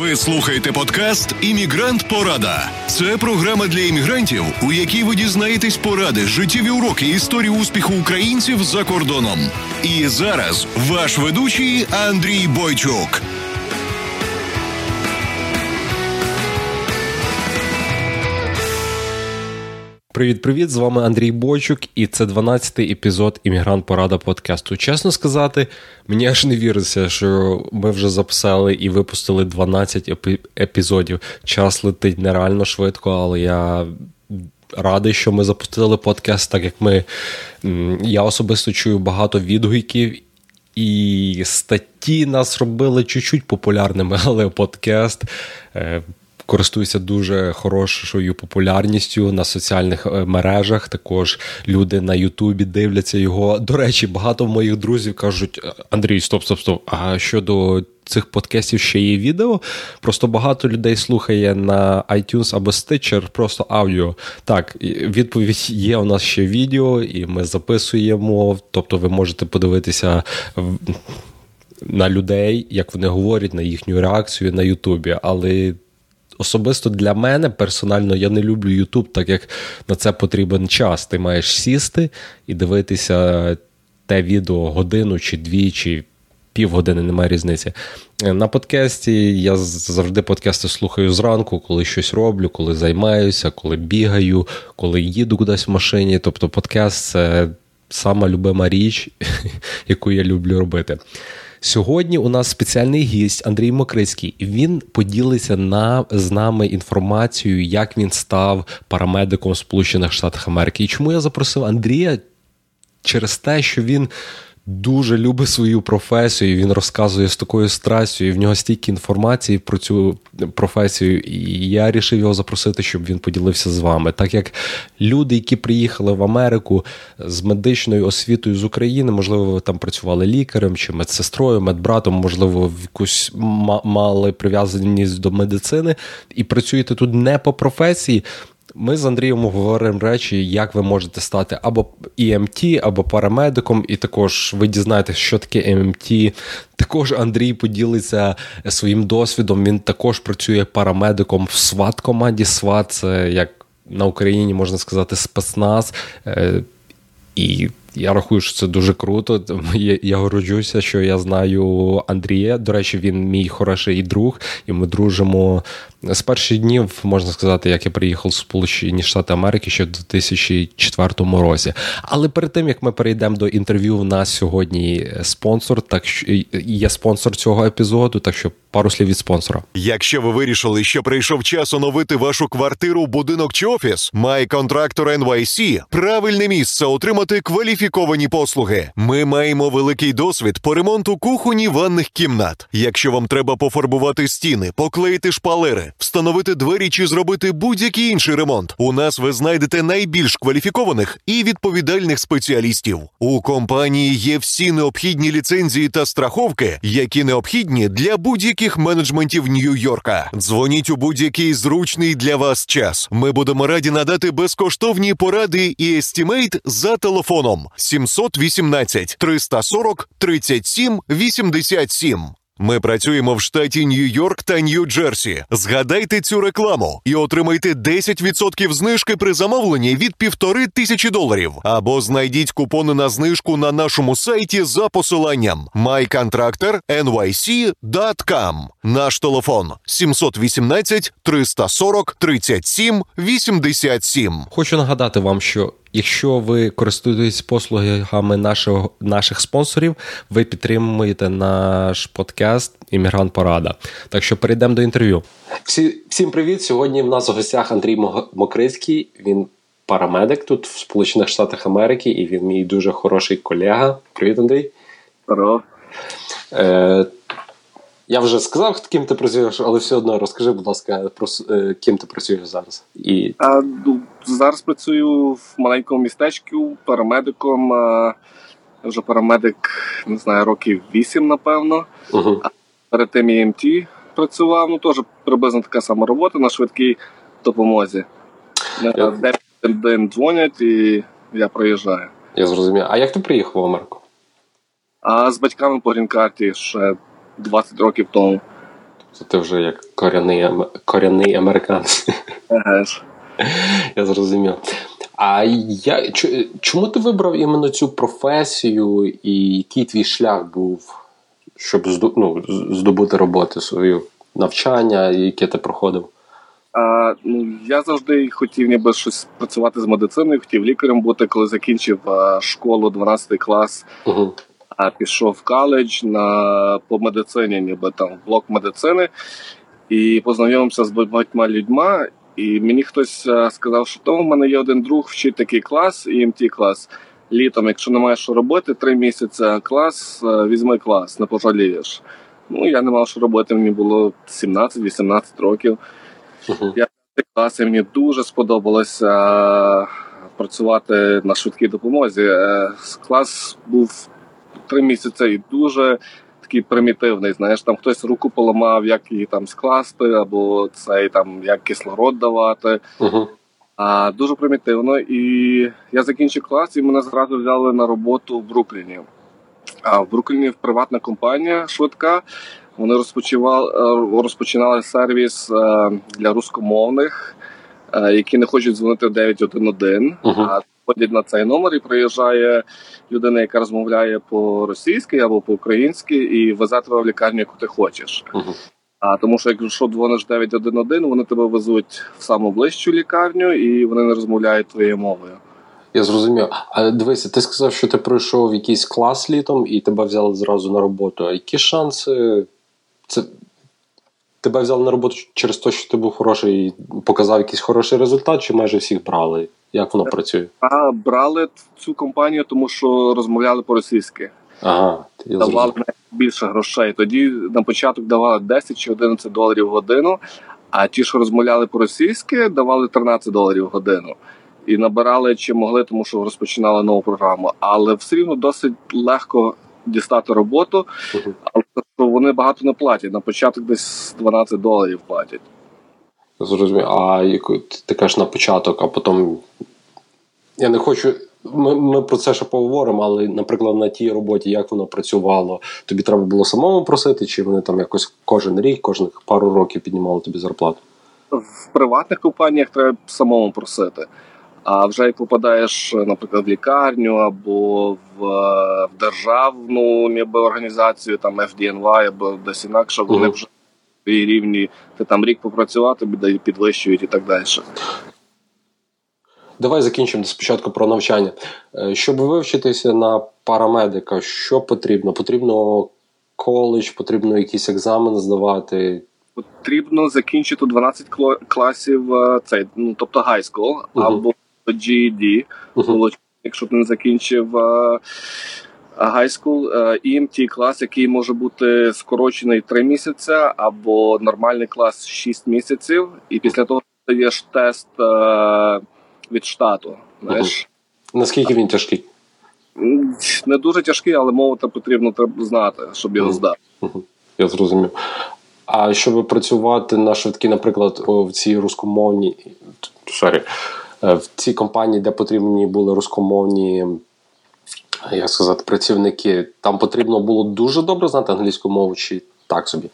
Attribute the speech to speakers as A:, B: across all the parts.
A: Ви слухаєте подкаст Іммігрант Порада. Це програма для іммігрантів, у якій ви дізнаєтесь поради, життєві уроки історії успіху українців за кордоном. І зараз ваш ведучий Андрій Бойчук.
B: Привіт-привіт! З вами Андрій Бойчук, і це 12-й епізод Іммігрант Порада подкасту. Чесно сказати, мені аж не віриться, що ми вже записали і випустили 12 епі- епізодів. Час летить нереально швидко, але я. Радий, що ми запустили подкаст, так як ми. Я особисто чую багато відгуків, і статті нас робили чуть-чуть популярними, але подкаст е, користується дуже хорошою популярністю на соціальних е, мережах. Також люди на Ютубі дивляться його. До речі, багато моїх друзів кажуть: Андрій, стоп, стоп, стоп. А щодо цих подкастів ще є відео. Просто багато людей слухає на iTunes або Stitcher просто аудіо. Так, відповідь є у нас ще відео, і ми записуємо. Тобто, ви можете подивитися. На людей, як вони говорять, на їхню реакцію на Ютубі, але особисто для мене персонально я не люблю Ютуб, так як на це потрібен час. Ти маєш сісти і дивитися те відео годину чи дві, чи півгодини, немає різниці. На подкасті я завжди подкасти слухаю зранку, коли щось роблю, коли займаюся, коли бігаю, коли їду кудись в машині. Тобто, подкаст це сама любима річ, яку я люблю робити. Сьогодні у нас спеціальний гість Андрій Мокрицький, він поділиться на з нами інформацією, як він став парамедиком в Сполучених Штатах Америки. І чому я запросив Андрія через те, що він дуже любить свою професію. Він розказує з такою страстю, і в нього стільки інформації про цю професію. І я вирішив його запросити, щоб він поділився з вами. Так як люди, які приїхали в Америку з медичною освітою з України, можливо, ви там працювали лікарем чи медсестрою, медбратом, можливо, якусь мали прив'язаність до медицини, і працюєте тут не по професії. Ми з Андрієм говоримо речі, як ви можете стати або EMT, або парамедиком, і також ви дізнаєтесь, що таке EMT. Також Андрій поділиться своїм досвідом. Він також працює парамедиком в сват команді СВАТ, це як на Україні можна сказати, спецназ. Е, і я рахую, що це дуже круто. Я, я горджуся, що я знаю Андрія. До речі, він мій хороший друг, і ми дружимо з перших днів, можна сказати, як я приїхав в Сполучені Штати Америки ще в 2004 році. Але перед тим як ми перейдемо до інтерв'ю, у нас сьогодні спонсор, так що є спонсор цього епізоду, так що пару слів від спонсора.
A: Якщо ви вирішили, що прийшов час оновити вашу квартиру, будинок чи офіс, MyContractor NYC – правильне місце отримати кваліфіковані послуги. Ми маємо великий досвід по ремонту кухонь і ванних кімнат. Якщо вам треба пофарбувати стіни, поклеїти шпалери, встановити двері чи зробити будь-який інший ремонт, у нас ви знайдете найбільш кваліфікованих і відповідальних спеціалістів. У компанії є всі необхідні ліцензії та страховки, які необхідні для будь-яких менеджментів Нью-Йорка. Дзвоніть у будь-який зручний для вас час. Ми будемо раді надати безкоштовні поради і естімейт за телефоном 718 340 37 87. Ми працюємо в штаті Нью-Йорк та Нью-Джерсі. Згадайте цю рекламу і отримайте 10% знижки при замовленні від півтори тисячі доларів. Або знайдіть купони на знижку на нашому сайті за посиланням mycontractornyc.com. Наш телефон 718 340 37 87.
B: Хочу нагадати вам, що Якщо ви користуєтесь послугами нашого, наших спонсорів, ви підтримуєте наш подкаст Іммігрант Порада. Так що перейдемо до інтерв'ю. Всі, Всім привіт! Сьогодні в нас в гостях Андрій Мокрицький. Він парамедик тут в Сполучених Штатах Америки, і він мій дуже хороший колега. Привіт, Андрій.
C: Здорово.
B: Е, я вже сказав, ким ти працюєш, але все одно розкажи, будь ласка, про ким ти працюєш зараз. І...
C: А, ну, Зараз працюю в маленькому містечку парамедиком. А, вже парамедик, не знаю, років вісім, напевно.
B: Uh-huh.
C: А перед тим ІМТ працював, ну теж приблизно така сама робота на швидкій допомозі. Yeah. День дзвонять і я проїжджаю.
B: Я зрозумів. А як ти приїхав в Америку?
C: А з батьками по грін-карті ще 20 років тому.
B: Це ти вже як коряний коряний американець.
C: Ага.
B: Я зрозумів. А я чому ти вибрав іменно цю професію, і який твій шлях був, щоб ну, здобути роботу свою навчання, яке ти проходив?
C: А, ну, Я завжди хотів ніби щось працювати з медициною, хотів лікарем бути, коли закінчив а, школу 12 клас,
B: угу.
C: А пішов в коледж на по медицині, ніби там блок медицини, і познайомився з багатьма людьми. І мені хтось сказав, що то в мене є один друг, вчить такий клас, EMT клас. Літом, якщо не маєш що робити, три місяці клас, візьми клас, не пожалієш. Ну, я не мав що робити, мені було 17-18 років. Uh-huh. Я клас, і мені дуже сподобалося працювати на швидкій допомозі. Е, клас був три місяці і дуже такий примітивний. Знаєш, там хтось руку поламав, як її там скласти, або цей там як кислород давати.
B: Uh-huh.
C: А дуже примітивно. І я закінчив клас, і мене зразу взяли на роботу в Брукліні. А в Брукліні приватна компанія швидка. Вони розпочинали е, розпочинали сервіс е, для рускомовних, е, які не хочуть дзвонити в 911,
B: uh-huh.
C: А ходять на цей номер і приїжджає людина, яка розмовляє по-російськи або по-українськи, і везе тебе в лікарню, яку ти хочеш.
B: Uh-huh.
C: А тому, що якщо дзвониш 911, вони тебе везуть в саму ближчу лікарню і вони не розмовляють твоєю мовою.
B: Я зрозумів. А дивися, ти сказав, що ти пройшов якийсь клас літом і тебе взяли зразу на роботу. А які шанси це тебе взяли на роботу через те, що ти був хороший і показав якийсь хороший результат, чи майже всіх брали? Як воно працює?
C: А брали цю компанію, тому що розмовляли по-російськи.
B: Ага, я
C: давали більше грошей. Тоді на початок давали 10 чи 11 доларів в годину, а ті, що розмовляли по-російськи, давали 13 доларів в годину. І набирали чи могли, тому що розпочинали нову програму. Але все рівно досить легко дістати роботу, але вони багато не платять. На початок десь 12 доларів платять.
B: Зрозумів. А ти кажеш на початок, а потім. Я не хочу. Ми ми про це ще поговоримо, але, наприклад, на тій роботі, як воно працювало, тобі треба було самому просити, чи вони там якось кожен рік, кожних пару років піднімали тобі зарплату?
C: В приватних компаніях треба самому просити. А вже як попадаєш, наприклад, в лікарню або в, в державну ніби організацію, там FDNY або десь інакше, вони uh-huh. вже свої рівні, ти там рік попрацював, тобі підвищують і так далі.
B: Давай закінчимо спочатку про навчання. Е, щоб вивчитися на парамедика, що потрібно? Потрібно коледж, потрібно якийсь екзамен здавати.
C: Потрібно закінчити 12 класів, е, цей, ну тобто high school, uh-huh. або GED, uh-huh. якщо ти не закінчив uh, high school, EMT клас, який може бути скорочений 3 місяці, або нормальний клас 6 місяців, і після того даєш тест uh, від штату. Знаєш.
B: Uh-huh. Наскільки він тяжкий?
C: Не дуже тяжкий, але мову потрібно треба знати, щоб його здати.
B: Я зрозумів. А щоб працювати на швидкі, наприклад, в цій рускомовній sorry, Е, в цій компанії, де потрібні були рускомовні, як сказати, працівники, там потрібно було дуже добре знати англійську мову, чи так собі?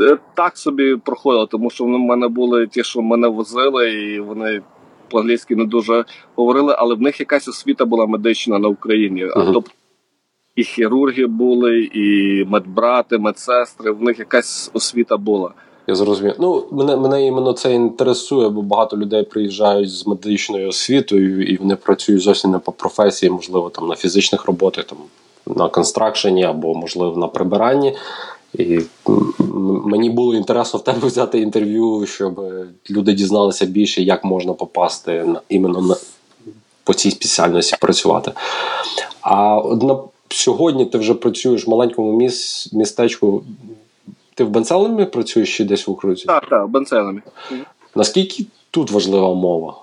C: Е, так собі проходило, тому що в мене були ті, що мене возили, і вони по-англійськи не дуже говорили, але в них якась освіта була медична на Україні. Uh-huh. А тобто і хірурги були, і медбрати, медсестри, в них якась освіта була.
B: Я зрозумів. Ну, мене мене іменно це інтересує, бо багато людей приїжджають з медичною освітою і вони працюють зовсім не по професії, можливо, там на фізичних роботах, там на констракшені або, можливо, на прибиранні. І мені було інтересно в тебе взяти інтерв'ю, щоб люди дізналися більше, як можна попасти на іменно на по цій спеціальності працювати. А на сьогодні ти вже працюєш в маленькому міс, містечку ти в Бенцелемі працюєш чи десь в Україні?
C: Так, так, в Бенцелемі.
B: Наскільки тут важлива мова?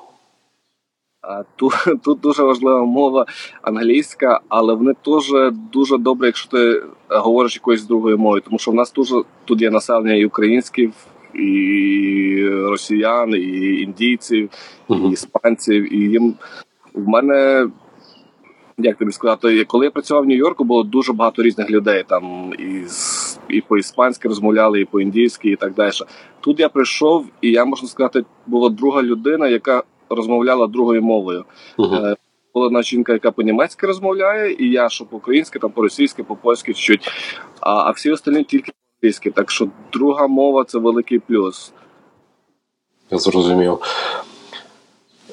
C: Тут тут дуже важлива мова англійська, але вони теж дуже добре, якщо ти говориш якоюсь другою мовою, тому що в нас дуже тут є населення і українських, і росіян, і індійців, і іспанців. І їм в мене як тобі сказати, коли я працював в Нью-Йорку, було дуже багато різних людей. Там і і по-іспанськи розмовляли, і по-індійськи, і так далі. Тут я прийшов, і я можна сказати, була друга людина, яка розмовляла другою мовою. Uh-huh. Була одна жінка, яка по-німецьки розмовляє, і я, що по-українськи, там по-російськи, по-польськи чуть. А а всі остальні тільки по-англійськи. Так що друга мова це великий плюс.
B: Я зрозумів.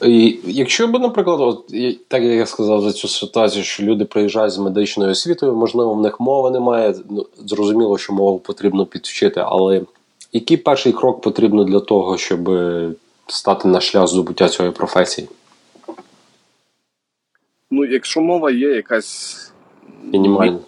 B: І Якщо б, наприклад, от, так як я сказав за цю ситуацію, що люди приїжджають з медичною освітою, можливо, в них мови немає. Ну, зрозуміло, що мову потрібно підвчити, але який перший крок потрібно для того, щоб стати на шлях здобуття цієї професії?
C: Ну, якщо мова є якась
B: мінімальна.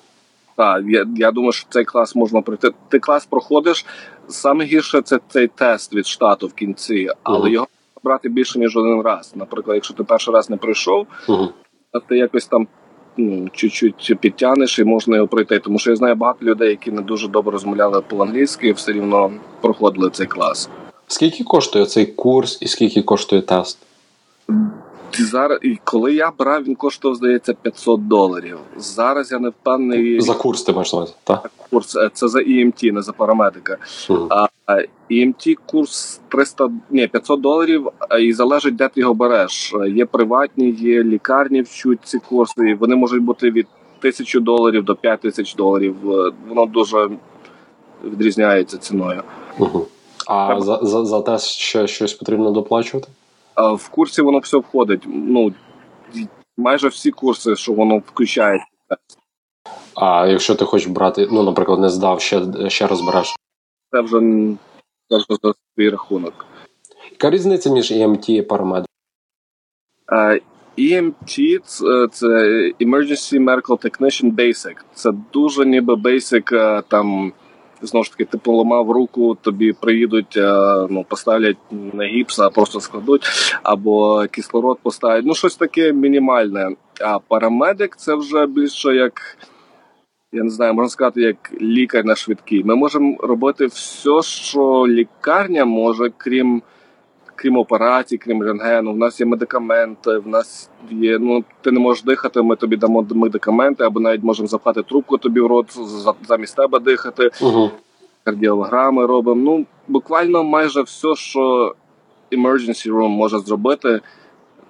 C: Так, я я думаю, що цей клас можна пройти. Ти клас проходиш. Саме гірше це цей тест від штату в кінці, але uh-huh. його брати більше ніж один раз. Наприклад, якщо ти перший раз не прийшов, uh-huh. а ти якось там ну, чуть-чуть підтягнеш і можна його пройти. Тому що я знаю багато людей, які не дуже добре розмовляли по-англійськи, і все рівно проходили цей клас.
B: Скільки коштує цей курс і скільки коштує тест?
C: Зараз, і коли я брав, він коштував, здається, 500 доларів. Зараз я не впевнений.
B: За курс ти маєш назвати, так?
C: Курс е, це за EMT, не за парамедика. Uh-huh. А EMT курс 300, ні, 500 доларів, і залежить, де ти його береш. Є приватні, є лікарні, вчуть ці курси. і Вони можуть бути від тисячі доларів до 5 тисяч доларів. Е, воно дуже відрізняється ціною.
B: Uh-huh. А за за, за те, що щось потрібно доплачувати?
C: В курсі воно все входить. Ну майже всі курси, що воно включає.
B: А якщо ти хочеш брати, ну, наприклад, не здав, ще ще розбереш.
C: Це вже це вже за свій рахунок.
B: Яка різниця між EMT і парамедиком?
C: EMT це, це Emergency Medical Technician Basic. Це дуже ніби basic там знову ж таки ти поламав руку, тобі приїдуть, е, ну поставлять не гіпс, а просто складуть, або кислород поставлять. Ну, щось таке мінімальне. А парамедик це вже більше як. Я не знаю, можна сказати, як лікар на швидкій. Ми можемо робити все, що лікарня може, крім крім операцій, крім рентгену. В нас є медикаменти, в нас є. Ну ти не можеш дихати. Ми тобі дамо медикаменти, або навіть можемо запхати трубку тобі в рот замість тебе дихати. Угу. Кардіограми робимо. Ну буквально майже все, що emergency room може зробити,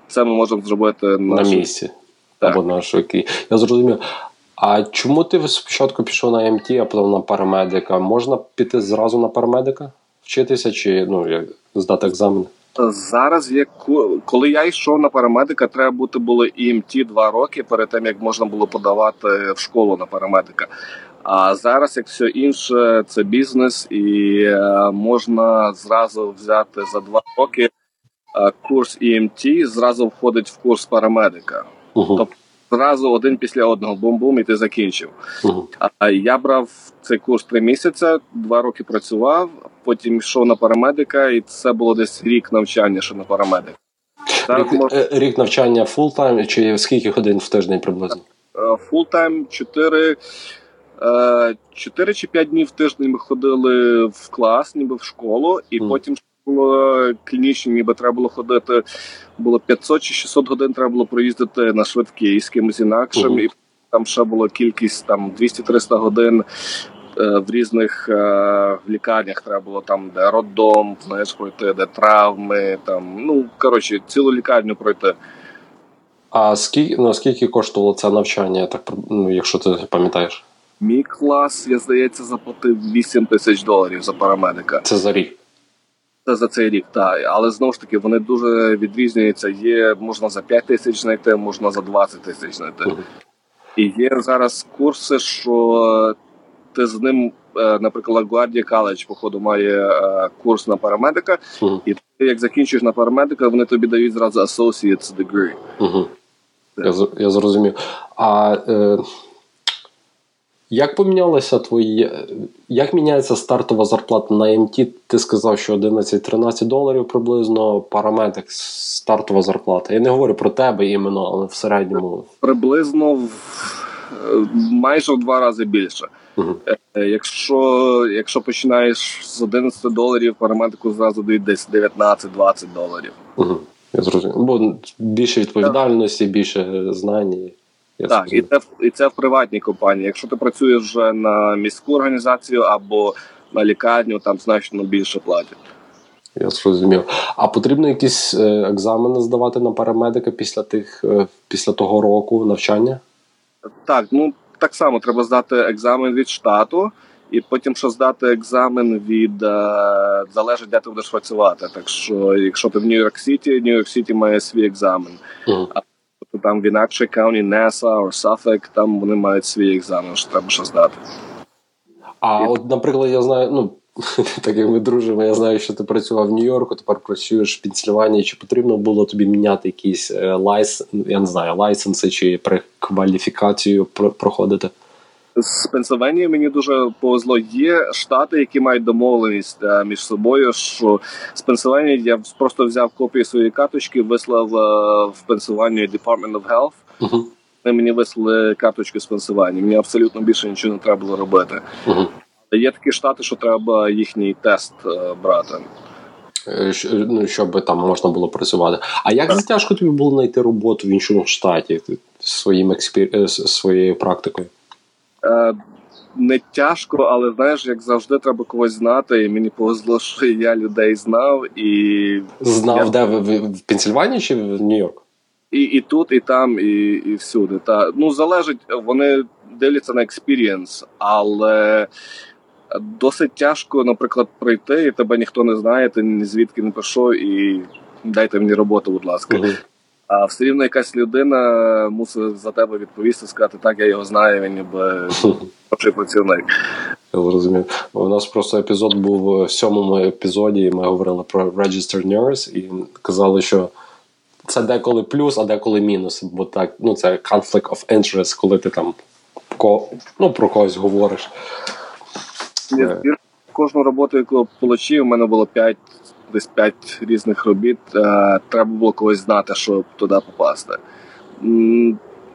C: це ми можемо зробити на,
B: на місці. Так. Або на швидкій. Я зрозумів. А чому ти спочатку пішов на МТ, а потім на парамедика? Можна піти зразу на парамедика? Вчитися чи ну, здати екзамен?
C: Зараз є коли я йшов на парамедика, треба бути було ІМТ два роки перед тим як можна було подавати в школу на парамедика. А зараз, як все інше, це бізнес, і е, можна зразу взяти за два роки е, курс EMT, зразу входить в курс парамедика. Uh-huh. Тобто зразу один після одного бум-бум, і ти закінчив. Uh-huh. А я брав цей курс три місяці, два роки працював, потім йшов на парамедика, і це було десь рік навчання, що на парамедик.
B: Рік, мож... Е, рік навчання full-time чи скільки годин в тиждень приблизно?
C: Фултайм 4 4 чи 5 днів в тиждень ми ходили в клас, ніби в школу, і mm. потім було клінічні, ніби треба було ходити. Було 500 чи 600 годин треба було проїздити на швидкі з кимось інакшим. І там ще було кількість там 200-300 годин Е, в різних е, в лікарнях треба було там, де роддом, знаєш, пройти, де травми, там, ну коротше, цілу лікарню пройти.
B: А скільки ну, скільки коштувало це навчання, так ну, якщо ти пам'ятаєш?
C: Мій клас, я здається, заплатив 8 тисяч доларів за парамедика.
B: Це за рік.
C: Це за цей рік, так. Але знову ж таки вони дуже відрізнюються. Є можна за 5 тисяч знайти, можна за 20 тисяч знайти. І є зараз курси, що ти з ним, е, наприклад, Guardia College, походу, має е, курс на парамедика, uh-huh. і ти як закінчуєш на парамедика, вони тобі дають зразу Associate's degree.
B: Uh-huh. Я я зрозумів. А е, як помінялися твої. Як міняється стартова зарплата на МТ? Ти сказав, що 11-13 доларів приблизно парамедик стартова зарплата. Я не говорю про тебе іменно, але в середньому.
C: Приблизно в, майже в два рази більше. Uh-huh. Якщо якщо починаєш з 11 доларів, парамедику зразу дають десь 19-20 доларів.
B: Uh-huh. Я зрозумів. Бо більше відповідальності, більше знань
C: Я так, і це і це в приватній компанії. Якщо ти працюєш вже на міську організацію або на лікарню, там значно більше платять.
B: Я зрозумів. А потрібно якісь е, екзамени здавати на парамедика після тих е, після того року навчання?
C: Так, ну так само треба здати екзамен від штату, і потім що здати екзамен від е, залежить, де ти будеш працювати. Так що, якщо ти в Нью-Йорк Сіті, Нью-Йорк Сіті має свій екзамен. Uh-huh. А там в інакше county Nassau або Suffolk, там вони мають свій екзамен, що треба що здати.
B: А і... от, наприклад, я знаю, ну. Так як ми дружимо, я знаю, що ти працював в Нью-Йорку, тепер працюєш в Пенсільванії. Чи потрібно було тобі міняти якісь е, licens, я не знаю, license и чи прекваліфікацію проходити?
C: З Пенсильванії мені дуже повезло. Є штати, які мають домовленість е, між собою. Що з Пенсильванії я просто взяв копію своєї карточки, вислав е, в Пенсильванію Department of Health. Uh-huh. Вони мені вислали карточку з Пенсильванії. Мені абсолютно більше нічого не треба було робити. Uh-huh. Є такі штати, що треба їхній тест е, брати.
B: Ну, щоб там можна було працювати. А як так. тяжко тобі було знайти роботу в іншому штаті своїм exper... своєю практикою?
C: Е, Не тяжко, але знаєш, як завжди, треба когось знати. І мені повезло, що я людей знав і
B: знав, я... де ви в Пенсільванії чи в Нью-Йорк?
C: І і тут, і там, і і всюди. Та ну залежить, вони дивляться на experience, але досить тяжко, наприклад, прийти, і тебе ніхто не знає, ти ні звідки не прийшов, і дайте мені роботу, будь ласка. Uh-huh. А все рівно якась людина мусить за тебе відповісти, сказати, так, я його знаю, він ніби хороший працівник.
B: Я зрозумів. У нас просто епізод був в сьомому епізоді. Ми говорили про Registered Nurse і казали, що це деколи плюс, а деколи мінус. Бо так, ну це conflict of interest, коли ти там ну, про когось говориш.
C: Я кожну роботу, яку отримав, у мене було 5 десь 5 різних робіт. Е, треба було когось знати, щоб туди попасти.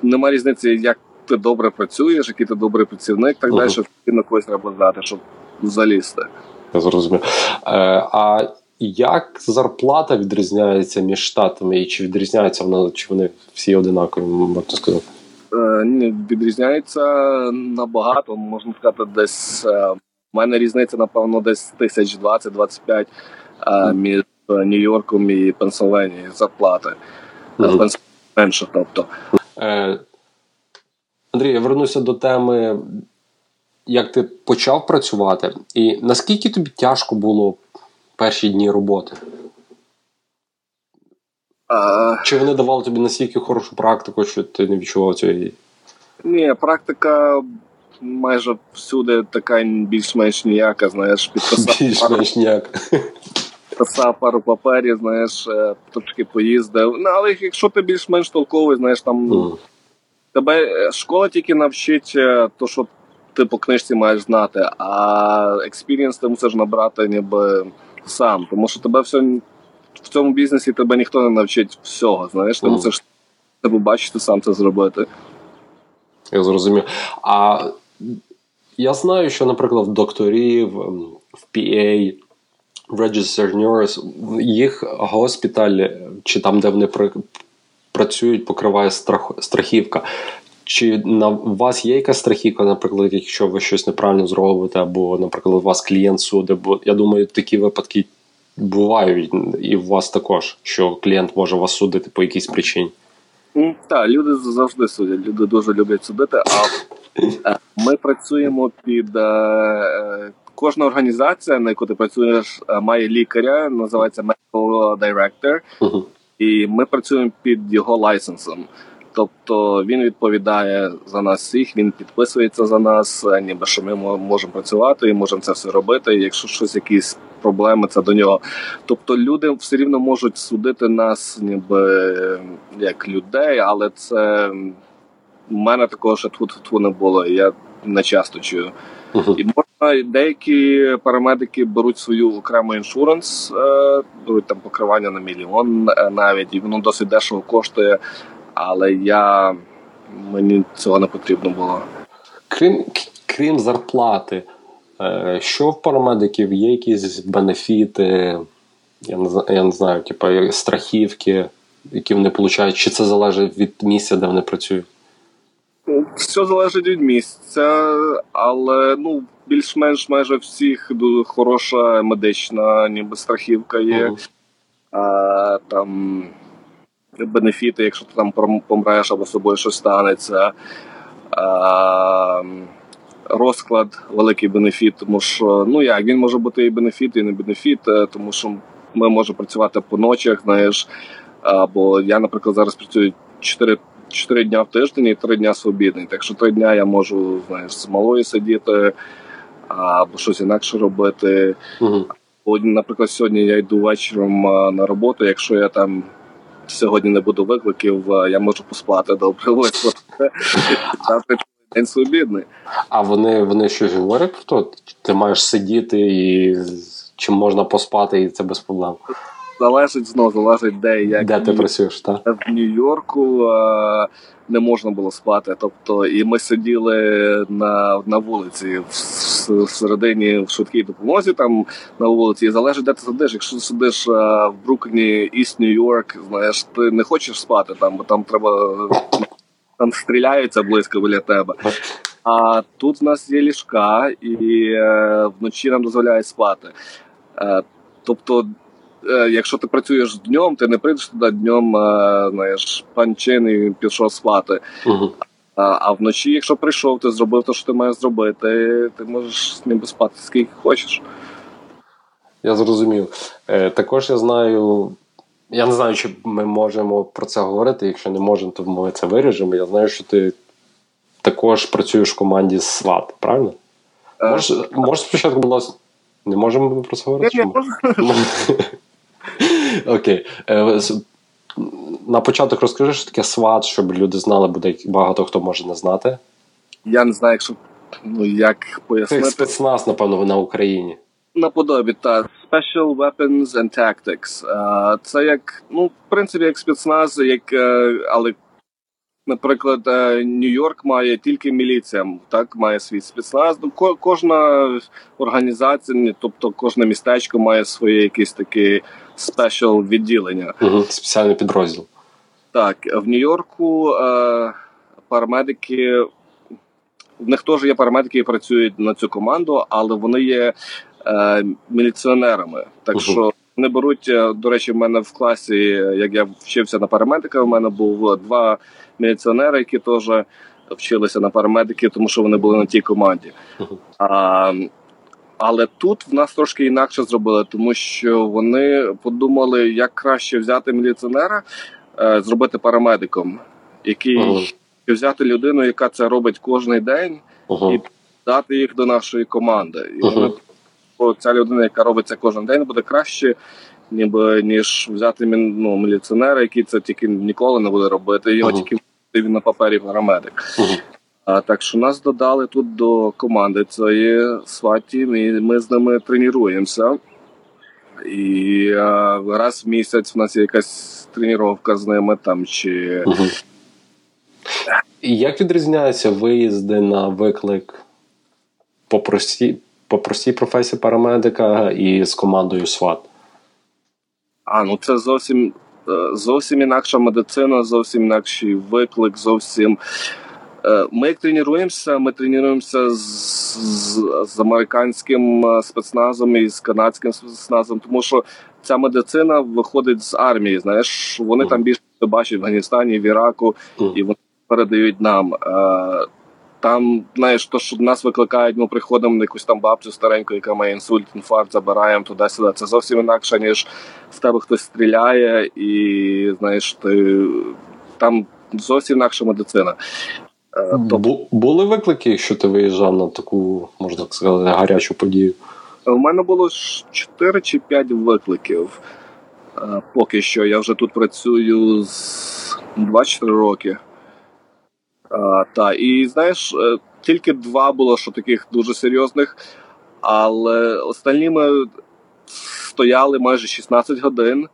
C: Нема різниці, як ти добре працюєш, який ти добрий працівник, так далі, на когось треба знати, щоб залізти.
B: Я зрозумів. Е, а як зарплата відрізняється між штатами, і чи відрізняється вона, чи вони всі одинакові, можна сказати?
C: Е, відрізняється набагато, можна сказати, десь у мене різниця, напевно, десь тисяч 20-25 між Нью-Йорком і Пенсильванією зарплати. Mm-hmm. менше, тобто.
B: Е, Андрій, я вернуся до теми, як ти почав працювати, і наскільки тобі тяжко було перші дні роботи? А... Чи вони давали тобі настільки хорошу практику, що ти не відчував цієї?
C: Ні, практика майже всюди така більш-менш ніяка, знаєш,
B: підписав більш-менш ніяка.
C: Писав пару паперів, знаєш, е, трошки поїздив. Ну, але якщо ти більш-менш толковий, знаєш, там mm. тебе е, школа тільки навчить е, то, що ти по книжці маєш знати, а experience ти мусиш набрати ніби сам. Тому що тебе все в цьому бізнесі тебе ніхто не навчить всього. Знаєш, ти mm. мусиш тебе бачити, сам це зробити.
B: Я зрозумів. А я знаю, що, наприклад, в докторів, ем, в PA, в Registered Nurse, їх госпіталь, чи там, де вони працюють, покриває страх, страхівка. Чи на вас є якась страхівка, наприклад, якщо ви щось неправильно зробите, або, наприклад, у вас клієнт судить, бо я думаю, такі випадки бувають, і у вас також, що клієнт може вас судити по якійсь причині.
C: Так, люди завжди судять. Люди дуже люблять судити. А ми працюємо під е, е, кожна організація, на яку ти працюєш, має лікаря, називається Medical Director, і ми працюємо під його лайсенсом. Тобто він відповідає за нас всіх, він підписується за нас, ніби що ми можемо працювати і можемо це все робити. І якщо щось, якісь проблеми, це до нього. Тобто люди все рівно можуть судити нас, ніби як людей, але це в мене такого ще тут не було. Я не часто чую. Uh-huh. І можна деякі парамедики беруть свою окрему іншуранс, е, беруть там покривання на мільйон е, навіть, і воно досить дешево коштує але я мені цього не потрібно було.
B: Крім крім зарплати, е, що в парамедиків є якісь бенефіти, я не я не знаю, типу, страхівки, які вони получають, чи це залежить від місця, де вони працюють?
C: Все залежить від місця, але ну більш-менш майже всіх дуже хороша медична, ніби страхівка є. Uh-huh. А, Там бенефіти, якщо ти там помреш або з собою щось станеться. А, Розклад великий benefit, тому що ну як він може бути і benefit, і не benefit, е, тому що ми можемо працювати по ночах, знаєш. Або я, наприклад, зараз працюю 4 4 дня в тиждень і 3 дня свобідний. Так що 3 дня я можу знаєш, з малою сидіти або щось інакше робити. Угу. Наприклад, сьогодні я йду вечором на роботу. Якщо я там сьогодні не буду викликів, я можу поспати добре. День свобідний.
B: А вони вони щось говорять про то? Ти маєш сидіти і чим можна поспати, і це без проблем.
C: Залежить знову, залежить де як.
B: Де ти працюєш, так?
C: В Нью-Йорку не можна було спати. Тобто, і ми сиділи на на вулиці в середині в швидкій допомозі. Там на вулиці і залежить, де ти сидиш. Якщо ти сидиш в Брукліні, Іст Нью-Йорк, знаєш, ти не хочеш спати там, бо там треба там стріляються близько біля тебе. А тут в нас є ліжка, і е, вночі нам дозволяють спати. Е, тобто Е, якщо ти працюєш днем, ти не прийдеш туди днем, е, знаєш, панчин і пішов спати. Угу. А, а вночі, якщо прийшов, ти зробив те, що ти маєш зробити, ти можеш з ним спати скільки хочеш.
B: Я зрозумів. Е, Також я знаю. Я не знаю, чи ми можемо про це говорити. Якщо не можемо, то ми це виріжемо. Я знаю, що ти також працюєш в команді SWAT, правильно? Е, Можеш мож спочатку, будь ласка, не можемо про це говорити?
C: Я
B: Окей. Е, на початок розкажи, що таке сват, щоб люди знали, буде багато хто може не знати.
C: Я не знаю, якщо ну, як пояснити.
B: Це спецназ, напевно, на Україні.
C: Наподобі, так. Special Weapons and Tactics. Це як, ну, в принципі, як спецназ, як, е, але Наприклад, е, Нью-Йорк має тільки міліція, так має свій спецназ. Ну, кожна організація, тобто кожне містечко має своє якесь таке спешл відділення.
B: Угу, Спеціальний підрозділ.
C: Так, в Нью-Йорку е, парамедики. В них теж є парамедики, які працюють на цю команду, але вони є е, міліціонерами. Так uh що вони беруть, е, до речі, в мене в класі, як я вчився на парамедика, в мене був два міліціонери, які теж вчилися на парамедики, тому що вони були на тій команді. А, Але тут в нас трошки інакше зробили, тому що вони подумали, як краще взяти міліціонера, е, зробити парамедиком, який uh-huh. взяти людину, яка це робить кожен день, uh-huh. і дати їх до нашої команди. І вони ця людина, яка робить це кожен день, буде краще, ніби ніж взяти ну, міліціонера, який це тільки ніколи не буде робити. Його uh-huh. тільки він на папері парамедик. А так що нас додали тут до команди цієї сваті. Ми, ми з ними тренуємося. І а, раз в місяць в нас є якась тренування з ними там чи. Uh-huh.
B: І як відрізняються виїзди на виклик по простій по простій професії парамедика і з командою СВАТ?
C: А, ну це зовсім е, зовсім інакша медицина, зовсім інакший виклик, зовсім. Е, ми як тренуємося, ми тренуємося з, з з, американським е, спецназом і з канадським спецназом, тому що ця медицина виходить з армії. Знаєш, вони mm. там більше бачать в Афганістані, в Іраку, mm. і вони передають нам. Там, знаєш, то, що нас викликають, ми приходимо на якусь там бабцю стареньку, яка має інсульт, інфаркт, забираємо туди-сюди. Це зовсім інакше, ніж в тебе хтось стріляє, і знаєш, ти там зовсім інакша медицина.
B: Е, Бу- були виклики, що ти виїжджав на таку, можна так сказати, гарячу подію?
C: У мене було 4 чи 5 викликів. Е, поки що я вже тут працюю з 24 роки. А, Та і знаєш, е, тільки два було що таких дуже серйозних, але останні ми стояли майже 16 годин.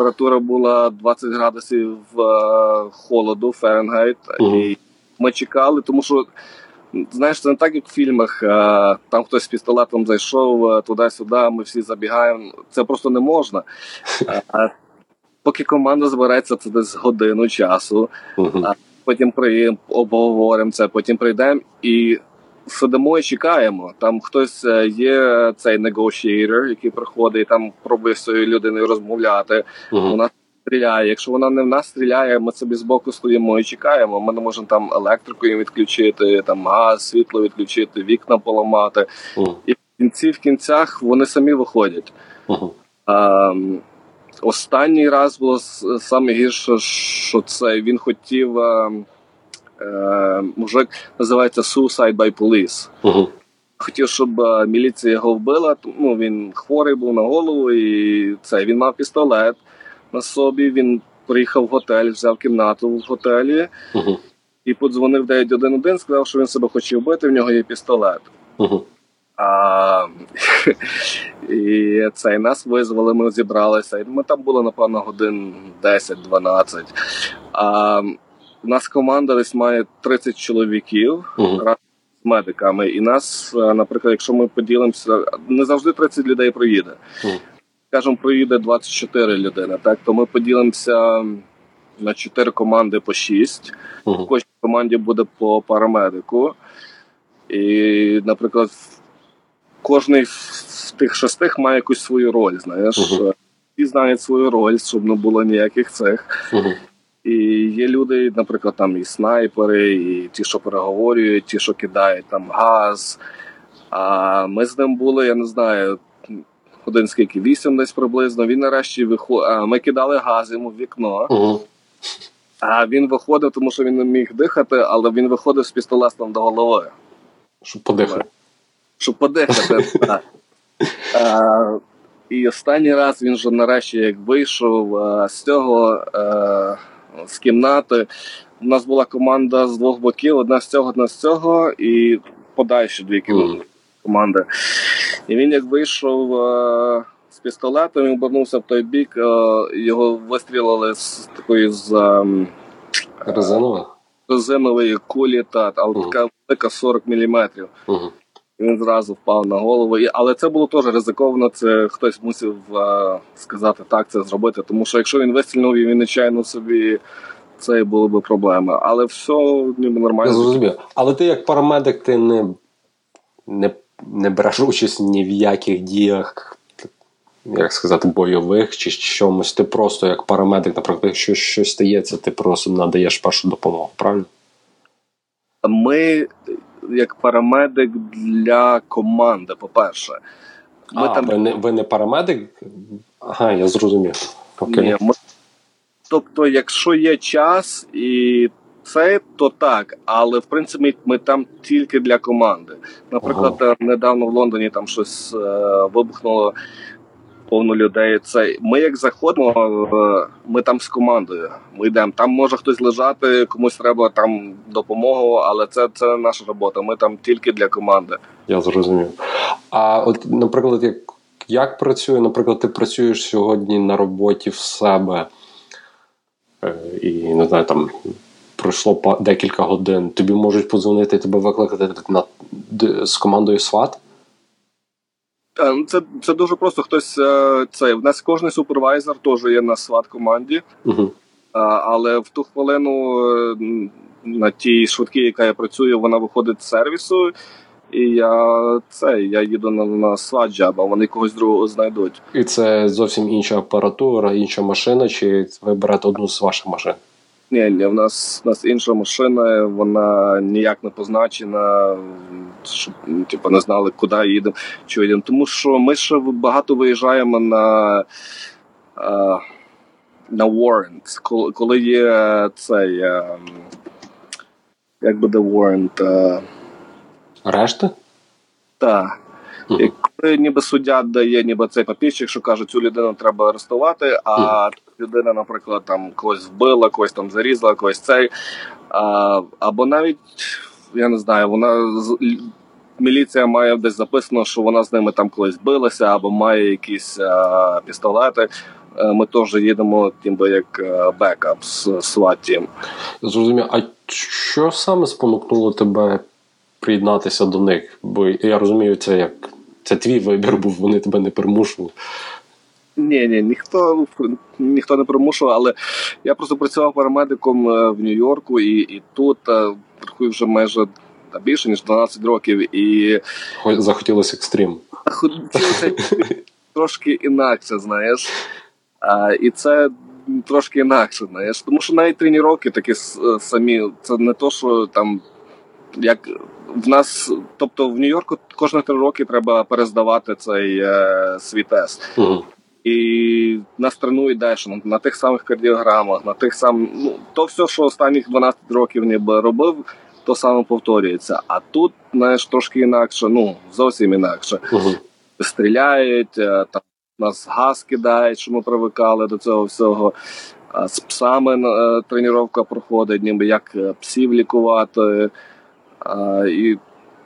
C: Е, температура була 20 градусів е, холоду Фаренгейт. uh І ми чекали, тому що. Знаєш, це не так, як в фільмах. Там хтось з пістолетом зайшов туди-сюди, ми всі забігаємо. Це просто не можна. Поки команда збереться, це десь годину часу. Uh-huh. потім при обговоримо це, потім прийдемо і сидимо і чекаємо. Там хтось е, є цей negotiator, який приходить і там пробує з цією людиною розмовляти.
B: Угу.
C: Вона стріляє. Якщо вона не в нас стріляє, ми собі збоку стоїмо і чекаємо. Ми не можемо там електрику їм відключити, там газ, світло відключити, вікна поламати.
B: Угу.
C: І в кінці в кінцях вони самі виходять.
B: Угу.
C: А, останній раз було саме гірше, що це він хотів. Е, мужик називається Suicide by Police.
B: Угу.
C: Хотів, щоб е, міліція його вбила. Ну він хворий був на голову, і це він мав пістолет на собі. Він приїхав в готель, взяв кімнату в готелі
B: Угу.
C: і подзвонив 911, сказав, що він себе хоче вбити, в нього є пістолет.
B: Угу.
C: А, і це, і нас визвали, ми зібралися. Ми там були, напевно, годин 10-12. У нас команда десь має 30 чоловіків
B: Угу.
C: з медиками. І нас, е, наприклад, якщо ми поділимося, не завжди 30 людей проїде.
B: Мгм.
C: Скажімо, проїде 24 людини. Так, то ми поділимося на 4 команди по 6. В
B: Угу.
C: кожній команді буде по парамедику. І, наприклад, кожний з тих шестих має якусь свою роль. Знаєш, всі знають свою роль, щоб не було ніяких цих. І є люди, наприклад, там і снайпери, і ті, що переговорюють, ті, що кидають там газ. А ми з ним були, я не знаю, один скільки, вісім десь приблизно. Він нарешті виходив. Ми кидали газ йому в вікно,
B: Угу.
C: а він виходив, тому що він не міг дихати, але він виходив з пістолетом до голови,
B: Щоб подихати.
C: щоб подихати. так. І останній раз він вже нарешті як вийшов з цього а, з кімнати. У нас була команда з двох боків: одна з цього, одна з цього, і подальші дві кім- команди. І він як вийшов а, з пістолетом, він обернувся в той бік, а, його вистрілили з такої з
B: Резинова?
C: резинової кулі, та, але така велика 40 мм.
B: Угу.
C: І він зразу впав на голову. Але це було теж ризиковано. Це хтось мусив е, сказати так, це зробити. Тому що якщо він вистрілив і він нечайно собі, це були б проблеми. Але все ніби
B: Я
C: нормально.
B: зрозумів. Але ти як парамедик, ти не, не, не береш участь ні в яких діях, як сказати, бойових чи чомусь. Ти просто як парамедик, наприклад, якщо щось стається, ти просто надаєш першу допомогу, правильно?
C: Ми, як парамедик для команди, по-перше, ми
B: а,
C: там
B: ви, не, ви не парамедик? Ага, я зрозумів. Окей.
C: Ні, ми... Тобто, якщо є час і це, то так. Але в принципі ми там тільки для команди. Наприклад, е, недавно в Лондоні там щось е, вибухнуло повно людей. Це ми як заходимо, е, ми там з командою. Ми йдемо. Там може хтось лежати, комусь треба там допомогу, але це, це наша робота. Ми там тільки для команди.
B: Я зрозумів. А от, наприклад, як, як працює, наприклад, ти працюєш сьогодні на роботі в себе, е, і не знаю, там пройшло декілька годин, тобі можуть подзвонити, тебе викликати на, з командою SWAT?
C: Е, ну, Це, це дуже просто. Хтось е, це в нас кожний супервайзер теж є на сват команді.
B: Угу.
C: Але в ту хвилину на тій швидкій, яка я працюю, вона виходить з сервісу, і я це я їду на, на сваджаб, а вони когось другого знайдуть.
B: І це зовсім інша апаратура, інша машина, чи ви берете одну з ваших машин?
C: Ні, ні, в нас в нас інша машина, вона ніяк не позначена, щоб типу, не знали, куди їдемо, що їдемо. Тому що ми ще багато виїжджаємо на, е, на warrant, коли, є цей. е, як буде warrant? Е,
B: Решта?
C: Так. І коли ніби суддя дає ніби цей папірчик, що каже, цю людину треба арестувати, а людина, наприклад, там когось вбила, когось там зарізала, когось цей. А, або навіть, я не знаю, вона міліція має десь записано, що вона з ними там колись билася, або має якісь а, пістолети. Е, Ми теж їдемо, ніби як е, бекап з Team.
B: Зрозумів. А що саме спонукнуло тебе приєднатися до них? Бо я розумію, це як це твій вибір був, вони тебе не примушували.
C: Ні, ні, ніхто ніхто не примушував, але я просто працював парамедиком е, в Нью-Йорку і і тут е, рахую вже майже більше ніж 12 років. і
B: Захотілося екстрім.
C: Хотілося трошки інакше, знаєш. А, І це трошки інакше, знаєш. Тому що навіть тренування такі самі, це не то, що там. Як в нас, тобто в Нью-Йорку кожні три роки треба перездавати цей е, свій тест.
B: Угу.
C: І нас тренують далі на, на тих самих кардіограмах, на тих самих, ну то все, що останніх 12 років ніби робив, то саме повторюється. А тут, знаєш, трошки інакше, ну зовсім інакше.
B: Угу.
C: Стріляють, е, там нас газ кидають, що ми привикали до цього всього. З псами е, тренування проходить, ніби як е, псів лікувати. І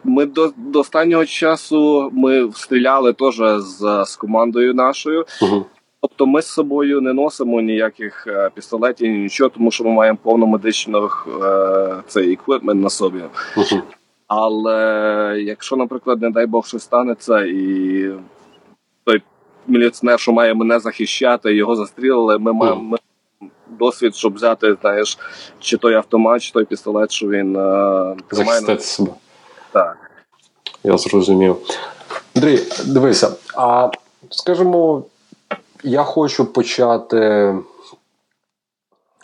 C: ми до до останнього часу ми стріляли теж з з командою нашою.
B: Угу.
C: Тобто ми з собою не носимо ніяких е, пістолетів, нічого, тому що ми маємо повну медичну е, цей еквіпмент на собі. Але якщо, наприклад, не дай Бог щось станеться, і той міліціонер, що має мене захищати, його застрілили, ми маємо ми досвід, щоб взяти, знаєш, чи той автомат, чи той пістолет, що він е,
B: захистити себе.
C: Так.
B: Я зрозумів. Андрій, дивися, а скажімо, я хочу почати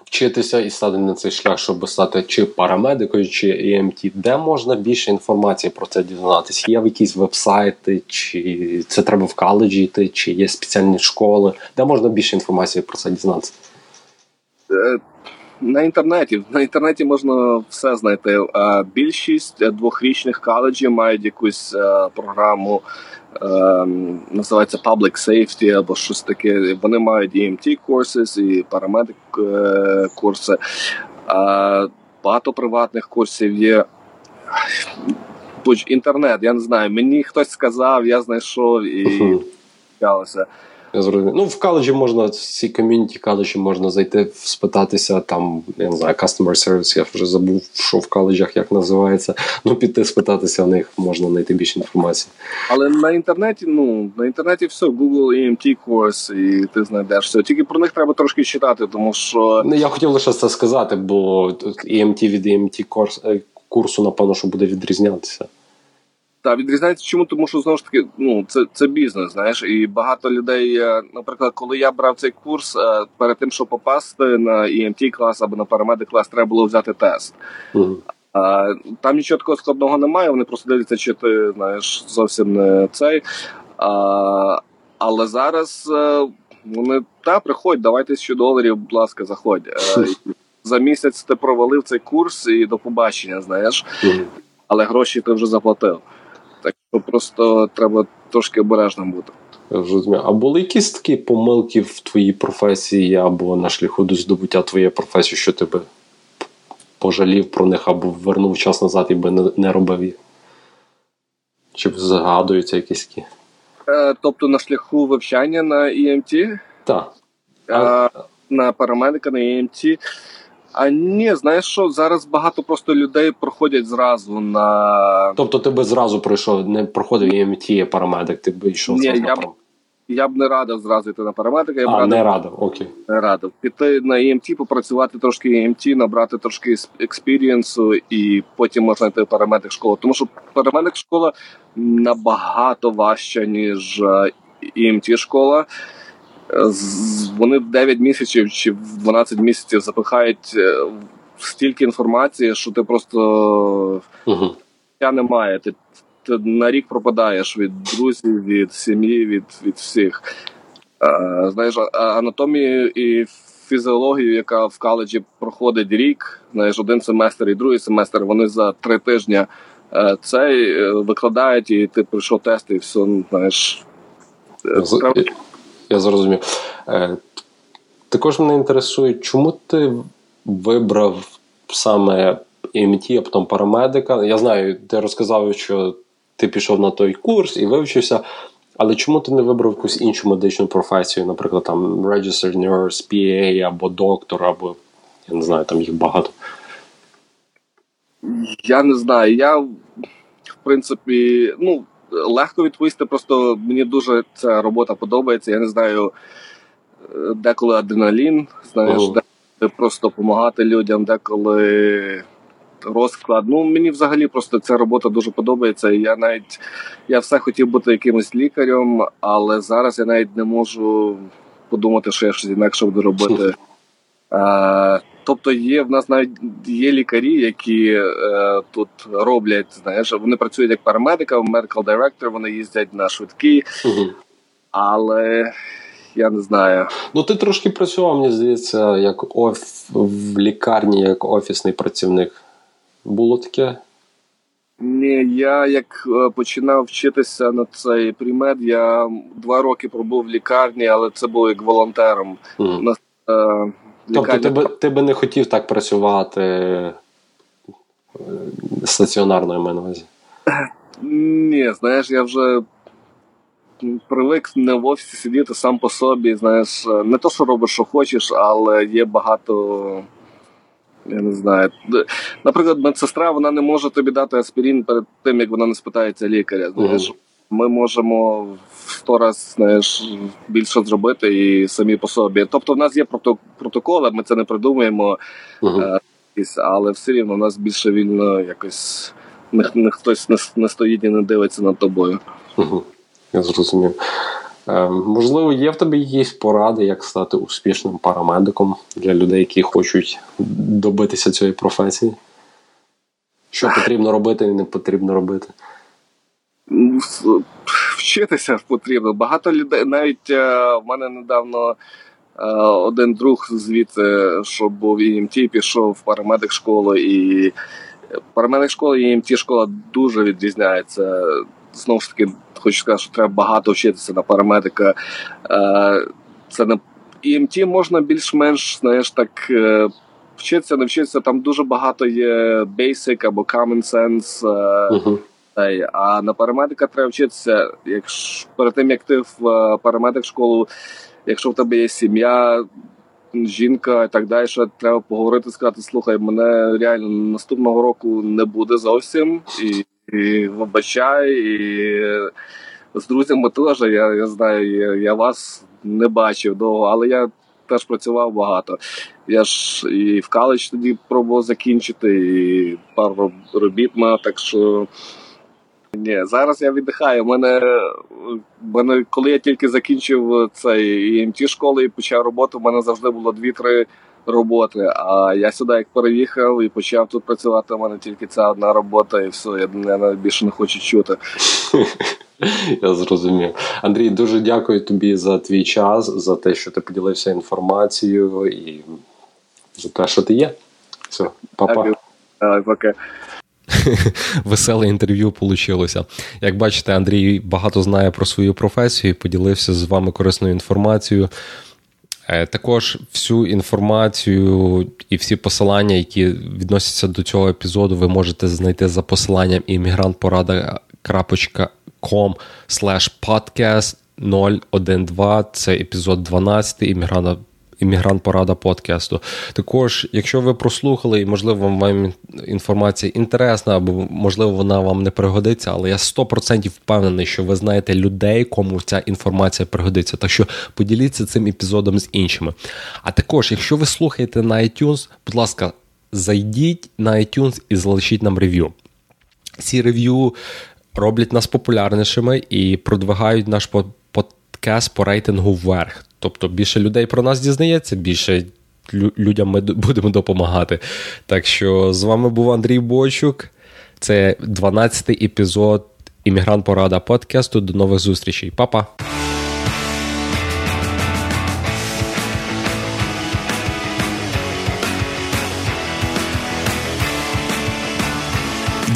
B: вчитися і стати на цей шлях, щоб стати чи парамедикою, чи EMT. Де можна більше інформації про це дізнатися? Є в якісь вебсайти, чи це треба в коледжі йти, чи є спеціальні школи? Де можна більше інформації про це дізнатися?
C: Е, на інтернеті на інтернеті можна все знайти. Більшість двохрічних коледжів мають якусь е, програму, е, називається Public Safety або щось таке. Вони мають EMT courses і парамедик курси. Багато приватних курсів є. Інтернет, я не знаю. Мені хтось сказав, я знайшов і вчалося.
B: Я зрозумів. Ну, в коледжі можна, в ці ком'юніті коледжі можна зайти, спитатися там, я не знаю, customer service, я вже забув, що в коледжах як називається. Ну, піти спитатися в них можна знайти більше інформації.
C: Але на інтернеті, ну, на інтернеті все, Google EMT курс, і ти знайдеш все. Тільки про них треба трошки читати, тому що.
B: Ну, я хотів лише це сказати, бо EMT від EMT курсу, напевно, що буде відрізнятися.
C: Та відрізняється чому, тому що знову ж таки, ну це це бізнес, знаєш, і багато людей. Е, наприклад, коли я брав цей курс, е, перед тим, щоб попасти на EMT клас або на парамедик клас, треба було взяти тест.
B: Uh-huh.
C: А, Там нічого такого складного немає. Вони просто дивляться, чи ти знаєш зовсім не цей. А, Але зараз е, вони та приходь, давай тисячу доларів, будь ласка, заходь. За місяць ти провалив цей курс і до побачення, знаєш, але гроші ти вже заплатив. Так що просто треба трошки обережним бути.
B: Розумію. А були якісь такі помилки в твоїй професії або на шляху до здобуття твоєї професії, що ти би пожалів про них або вернув час назад і би не, робив їх? Чи згадуються якісь такі?
C: Е, тобто на шляху вивчання на EMT?
B: Так.
C: Е, на парамедика на EMT. А ні, знаєш що, зараз багато просто людей проходять зразу на.
B: Тобто ти би зразу пройшов, не проходив EMT парамедик, ти би йшов
C: ні,
B: зразу
C: я б, я б не радив зразу йти на парамедика, я б
B: а,
C: радив,
B: не радив, окей.
C: Не радив. Піти на EMT, попрацювати трошки EMT, набрати трошки експірієнсу, і потім можна йти в парамедик школу. Тому що парамедик школа набагато важча, ніж EMT школа вони в 9 місяців чи в 12 місяців запихають е, стільки інформації, що ти просто
B: угу.
C: немає. Ти, ти на рік пропадаєш від друзів, від сім'ї, від від всіх. А, знаєш, анатомію і фізіологію, яка в коледжі проходить рік, знаєш, один семестр і другий семестр, вони за три тижні е, цей е, викладають, і ти прийшов тест, і все, знаєш.
B: Я зрозумів. Е, також мене інтересує, чому ти вибрав саме EMT, а потім парамедика. Я знаю, ти розказав, що ти пішов на той курс і вивчився. Але чому ти не вибрав якусь іншу медичну професію, наприклад, там Registered Nurse, PA або доктор, або я не знаю, там їх багато.
C: Я не знаю. Я, в принципі, ну, легко відповісти. Просто мені дуже ця робота подобається. Я не знаю, е, деколи адреналін, знаєш,
B: Ого.
C: деколи просто допомагати людям, деколи розклад. Ну мені взагалі просто ця робота дуже подобається. Я навіть я все хотів бути якимось лікарем, але зараз я навіть не можу подумати, що я щось інакше буду робити. Тобто є в нас навіть є лікарі, які е, тут роблять, знаєш, вони працюють як парамедика, medical director, вони їздять на швидкі,
B: Мгм.
C: але я не знаю.
B: Ну, ти трошки працював, мені здається, як оф... в лікарні, як офісний працівник. Було таке?
C: Ні, я як е, починав вчитися на цей примед, я два роки пробув в лікарні, але це було як волонтером.
B: Мгм.
C: У нас е,
B: Тобто ти би, ти би не хотів так працювати е, стаціонарно, я маю на увазі.
C: Ні, знаєш, я вже привик не в офісі сидіти сам по собі. Знаєш, не то, що робиш, що хочеш, але є багато. Я не знаю. Наприклад, медсестра вона не може тобі дати аспірин перед тим, як вона не спитається лікаря. Знаєш, ми можемо в сто раз знаєш, більше зробити і самі по собі. Тобто, в нас є прото- протоколи, ми це не придумуємо. Е, але все рівно у нас більше вільно якось не, не хтось не, не стоїть і не дивиться над тобою.
B: Мгм. Я зрозумів. Е, можливо, є в тебе якісь поради, як стати успішним парамедиком для людей, які хочуть добитися цієї професії? Що потрібно робити і не потрібно робити?
C: Вчитися потрібно. Багато людей, навіть е, в мене недавно е, один друг звідти, що був ІМТ, пішов в парамедик школу, і парамедик школа і ІМТ школа дуже відрізняється. Знову ж таки, хочу сказати, що треба багато вчитися на парамедика. Е, Це не ІМТ можна більш-менш, знаєш, так. Вчитися, не вчитися, там дуже багато є basic або common sense. е,
B: Мгм.
C: А на парамедика треба вчитися. Якщо перед тим як ти в е, парамедик школу, якщо в тебе є сім'я, жінка і так далі, що треба поговорити, сказати, слухай, мене реально наступного року не буде зовсім, і, і вибачай, і з друзями теж. Я, я знаю, я, я вас не бачив довго, але я теж працював багато. Я ж і в коледж тоді пробував закінчити, і пару робіт мав, так що. Ні, зараз я віддихаю. Мене, мене, коли я тільки закінчив цей ІМТ школи і почав роботу, в мене завжди було дві-три роботи. А я сюди як переїхав і почав тут працювати. У мене тільки ця одна робота, і все, я, я навіть більше не хочу чути.
B: Я зрозумів. Андрій, дуже дякую тобі за твій час, за те, що ти поділився інформацією і за те, що ти є. Все, па-па.
C: Дякую.
B: Веселе інтерв'ю вийшло. Як бачите, Андрій багато знає про свою професію поділився з вами корисною інформацією. Е, Також всю інформацію і всі посилання, які відносяться до цього епізоду, ви можете знайти за посиланням immigrantporada.com podcast 012. Це епізод 12 іммігранта Іммігрант Порада подкасту. Також, якщо ви прослухали, і можливо вам інформація інтересна, або можливо вона вам не пригодиться, але я 100% впевнений, що ви знаєте людей, кому ця інформація пригодиться. Так що поділіться цим епізодом з іншими. А також, якщо ви слухаєте на iTunes, будь ласка, зайдіть на iTunes і залишіть нам рев'ю. Ці рев'ю роблять нас популярнішими і продвигають наш подкаст по рейтингу вверх. Тобто більше людей про нас дізнається, більше людям ми будемо допомагати. Так що з вами був Андрій Бочук. Це 12-й епізод Іммігрант Порада подкасту. До нових зустрічей. Па-па!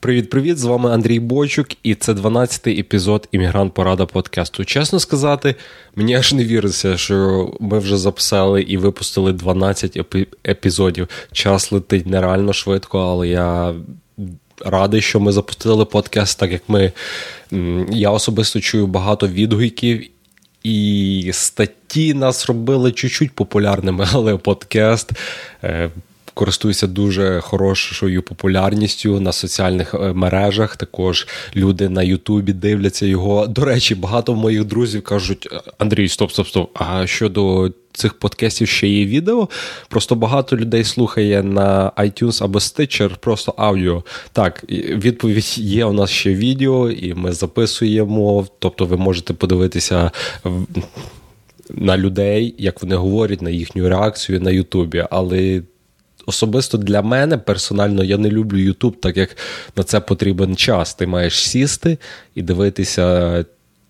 B: Привіт-привіт! З вами Андрій Бойчук, і це 12-й епізод Іммігрант Порада подкасту. Чесно сказати, мені аж не віриться, що ми вже записали і випустили 12 епі- епізодів. Час летить нереально швидко, але я радий, що ми запустили подкаст, так як ми. Я особисто чую багато відгуків. І статті нас робили чуть-чуть популярними, але подкаст е, користується дуже хорошою популярністю на соціальних е, мережах. Також люди на Ютубі дивляться його. До речі, багато моїх друзів кажуть: Андрій, стоп, стоп, стоп. А щодо цих подкастів ще є відео. Просто багато людей слухає на iTunes або Stitcher просто аудіо. Так, відповідь є у нас ще відео, і ми записуємо. Тобто, ви можете подивитися. На людей, як вони говорять, на їхню реакцію на Ютубі. Але особисто для мене персонально я не люблю Ютуб, так як на це потрібен час. Ти маєш сісти і дивитися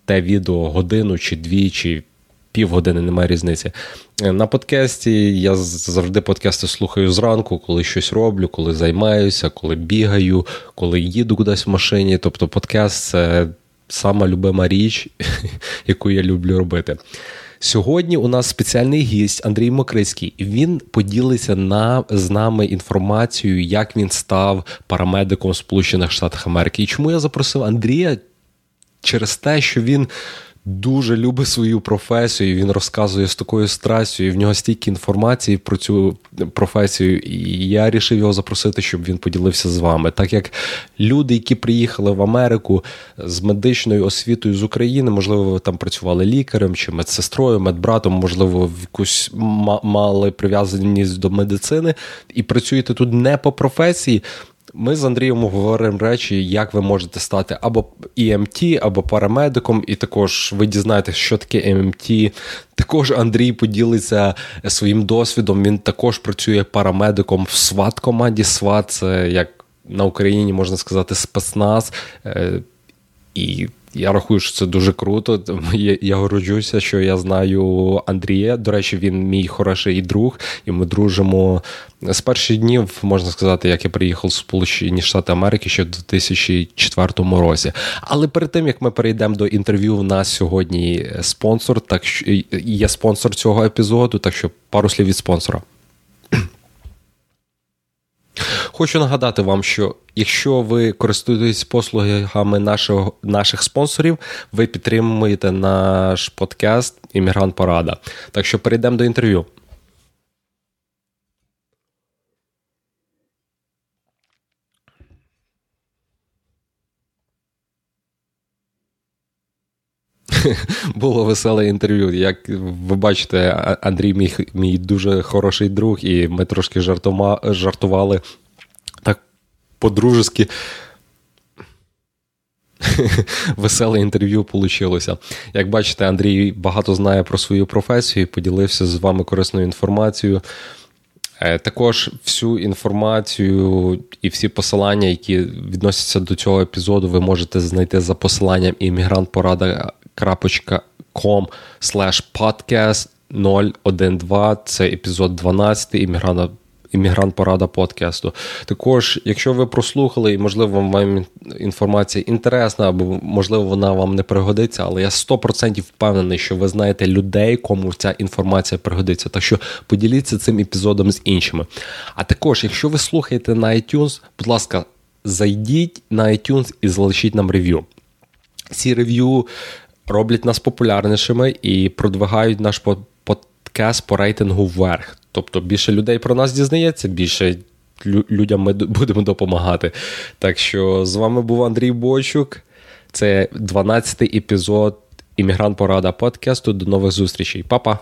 B: те відео годину чи дві, чи півгодини, немає різниці. На подкасті я завжди подкасти слухаю зранку, коли щось роблю, коли займаюся, коли бігаю, коли їду кудись в машині. Тобто, подкаст це сама любима річ, яку я люблю робити. Сьогодні у нас спеціальний гість Андрій Мокрицький, він поділиться на, з нами інформацією, як він став парамедиком в Сполучених Штатах Америки. І чому я запросив Андрія? Через те, що він дуже любить свою професію. Він розказує з такою страстю, і в нього стільки інформації про цю професію. І я вирішив його запросити, щоб він поділився з вами. Так як люди, які приїхали в Америку з медичною освітою з України, можливо, ви там працювали лікарем чи медсестрою, медбратом, можливо, в якусь мали прив'язаність до медицини, і працюєте тут не по професії. Ми з Андрієм говоримо речі, як ви можете стати або EMT, або парамедиком, і також ви дізнаєтесь, що таке EMT. Також Андрій поділиться своїм досвідом. Він також працює парамедиком в сват команді. СВАТ це як на Україні можна сказати спецназ. Е, і я рахую, що це дуже круто. Я, я горджуся, що я знаю Андрія. До речі, він мій хороший друг, і ми дружимо з перших днів, можна сказати, як я приїхав в Сполучені Штати Америки ще в 2004 році. Але перед тим як ми перейдемо до інтерв'ю, в нас сьогодні спонсор, так що є спонсор цього епізоду, так що пару слів від спонсора. Хочу нагадати вам, що якщо ви користуєтесь послугами нашого, наших спонсорів, ви підтримуєте наш подкаст Іммігрант Порада. Так що перейдемо до інтерв'ю. Було веселе інтерв'ю. Як ви бачите, Андрій мій, мій дуже хороший друг, і ми трошки жартома, жартували по-дружески. Веселе інтерв'ю вийшло. Як бачите, Андрій багато знає про свою професію, поділився з вами корисною інформацією. Е, також всю інформацію і всі посилання, які відносяться до цього епізоду, ви можете знайти за посиланням immigrantporada.com podcast 012. Це епізод 12 іммігранта іммігрант Порада подкасту. Також, якщо ви прослухали, і можливо вам інформація інтересна, або можливо вона вам не пригодиться, але я 100% впевнений, що ви знаєте людей, кому ця інформація пригодиться. Так що поділіться цим епізодом з іншими. А також, якщо ви слухаєте на iTunes, будь ласка, зайдіть на iTunes і залишіть нам рев'ю. Ці рев'ю роблять нас популярнішими і продвигають наш подкаст по рейтингу вверх. Тобто більше людей про нас дізнається, більше людям ми будемо допомагати. Так що з вами був Андрій Бойчук. Це 12-й епізод Іммігрант Порада подкасту. До нових зустрічей. Па-па!